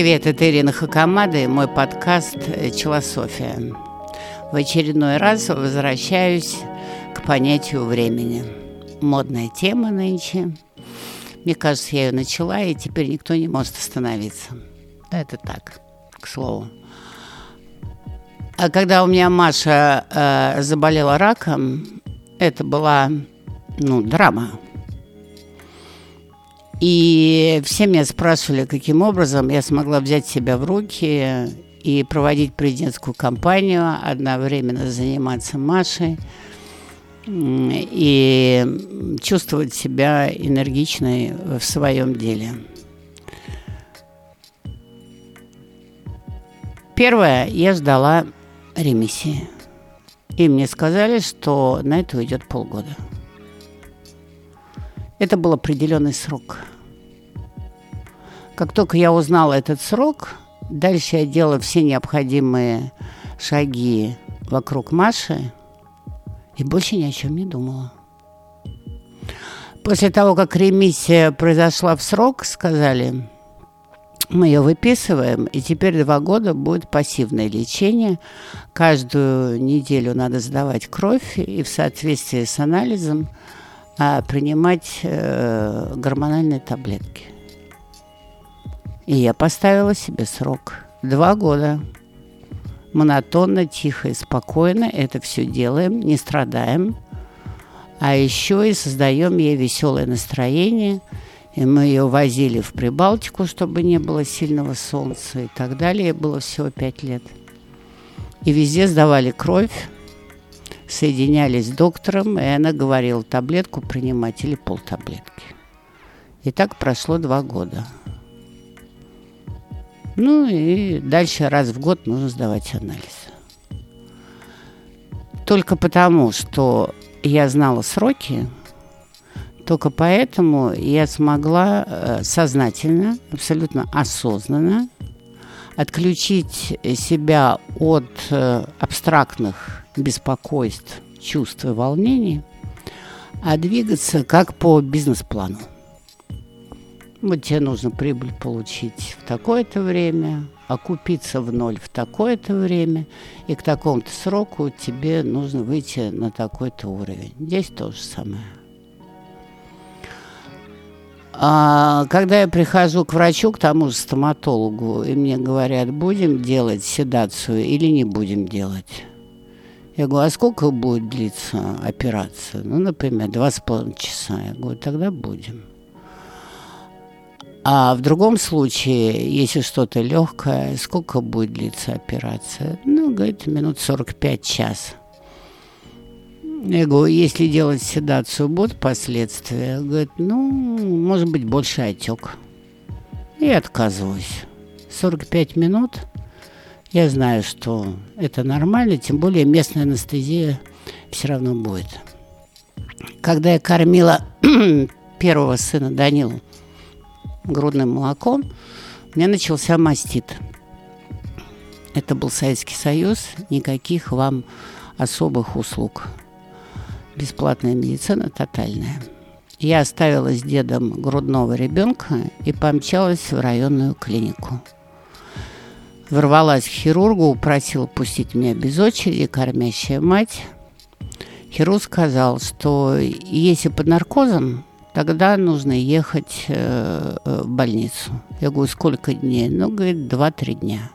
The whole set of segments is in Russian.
Привет, это Ирина Хакамада и мой подкаст «Челософия». В очередной раз возвращаюсь к понятию времени. Модная тема нынче. Мне кажется, я ее начала, и теперь никто не может остановиться. Это так, к слову. А когда у меня Маша э, заболела раком, это была ну, драма. И все меня спрашивали, каким образом я смогла взять себя в руки и проводить президентскую кампанию, одновременно заниматься Машей и чувствовать себя энергичной в своем деле. Первое, я ждала ремиссии. И мне сказали, что на это уйдет полгода. Это был определенный срок. Как только я узнала этот срок, дальше я делала все необходимые шаги вокруг Маши и больше ни о чем не думала. После того, как ремиссия произошла в срок, сказали, мы ее выписываем, и теперь два года будет пассивное лечение. Каждую неделю надо сдавать кровь, и в соответствии с анализом а принимать э, гормональные таблетки. И я поставила себе срок. Два года. Монотонно, тихо и спокойно это все делаем, не страдаем. А еще и создаем ей веселое настроение. И мы ее возили в Прибалтику, чтобы не было сильного солнца и так далее. было всего пять лет. И везде сдавали кровь соединялись с доктором, и она говорила, таблетку принимать или полтаблетки. И так прошло два года. Ну и дальше раз в год нужно сдавать анализ. Только потому, что я знала сроки, только поэтому я смогла э, сознательно, абсолютно осознанно отключить себя от э, абстрактных беспокойств, чувств и волнений, а двигаться как по бизнес-плану. Вот тебе нужно прибыль получить в такое-то время, окупиться в ноль в такое-то время, и к такому-то сроку тебе нужно выйти на такой-то уровень. Здесь то же самое. А, когда я прихожу к врачу, к тому же стоматологу, и мне говорят, будем делать седацию или не будем делать. Я говорю, а сколько будет длиться операция? Ну, например, два с половиной часа. Я говорю, тогда будем. А в другом случае, если что-то легкое, сколько будет длиться операция? Ну, говорит, минут 45 час. Я говорю, если делать седацию, будут последствия? Говорит, ну, может быть, больше отек. И отказываюсь. 45 минут. Я знаю, что это нормально, тем более местная анестезия все равно будет. Когда я кормила первого сына Данилу грудным молоком, у меня начался мастит. Это был Советский Союз, никаких вам особых услуг бесплатная медицина тотальная. Я оставила с дедом грудного ребенка и помчалась в районную клинику. Ворвалась к хирургу, просила пустить меня без очереди, кормящая мать. Хирург сказал, что если под наркозом, тогда нужно ехать э, в больницу. Я говорю, сколько дней? Ну, говорит, два-три дня.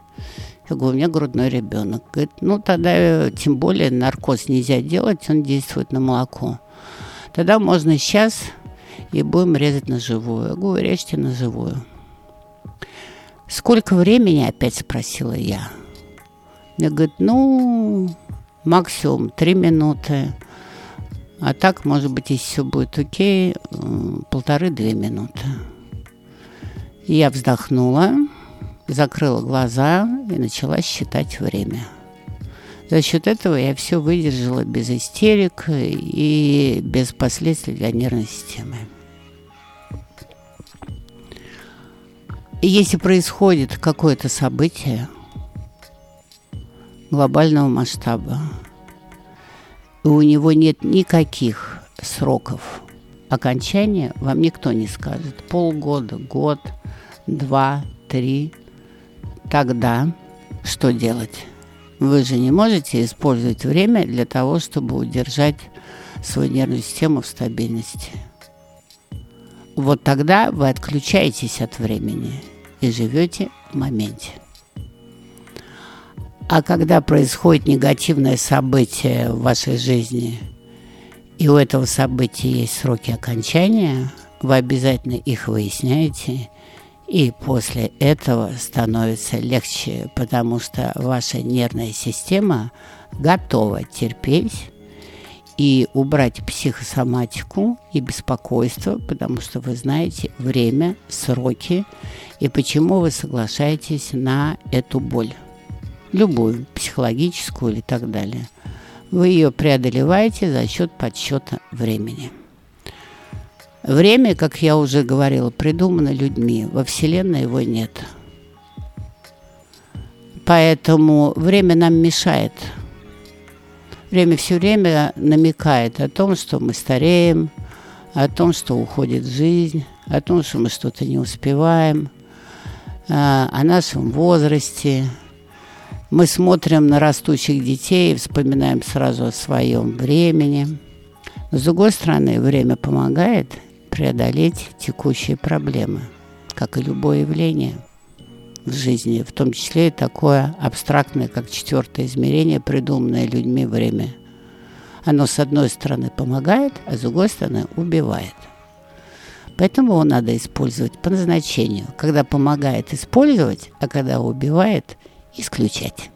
Я говорю, у меня грудной ребенок. Говорит, ну тогда э, тем более наркоз нельзя делать, он действует на молоко. Тогда можно сейчас и будем резать на живую. Я говорю, режьте на живую. Сколько времени, опять спросила я. Мне говорит, ну, максимум три минуты. А так, может быть, если все будет окей, полторы-две минуты. я вздохнула закрыла глаза и начала считать время. За счет этого я все выдержала без истерик и без последствий для нервной системы. И если происходит какое-то событие глобального масштаба, и у него нет никаких сроков окончания, вам никто не скажет. Полгода, год, два, три – тогда что делать? Вы же не можете использовать время для того, чтобы удержать свою нервную систему в стабильности. Вот тогда вы отключаетесь от времени и живете в моменте. А когда происходит негативное событие в вашей жизни, и у этого события есть сроки окончания, вы обязательно их выясняете, и после этого становится легче, потому что ваша нервная система готова терпеть и убрать психосоматику и беспокойство, потому что вы знаете время, сроки и почему вы соглашаетесь на эту боль любую, психологическую или так далее. Вы ее преодолеваете за счет подсчета времени. Время, как я уже говорила, придумано людьми. Во Вселенной его нет. Поэтому время нам мешает. Время все время намекает о том, что мы стареем, о том, что уходит жизнь, о том, что мы что-то не успеваем, о нашем возрасте, мы смотрим на растущих детей и вспоминаем сразу о своем времени. Но, с другой стороны, время помогает преодолеть текущие проблемы, как и любое явление в жизни, в том числе и такое абстрактное, как четвертое измерение, придуманное людьми время. Оно, с одной стороны, помогает, а с другой стороны, убивает. Поэтому его надо использовать по назначению. Когда помогает использовать, а когда убивает – исключать.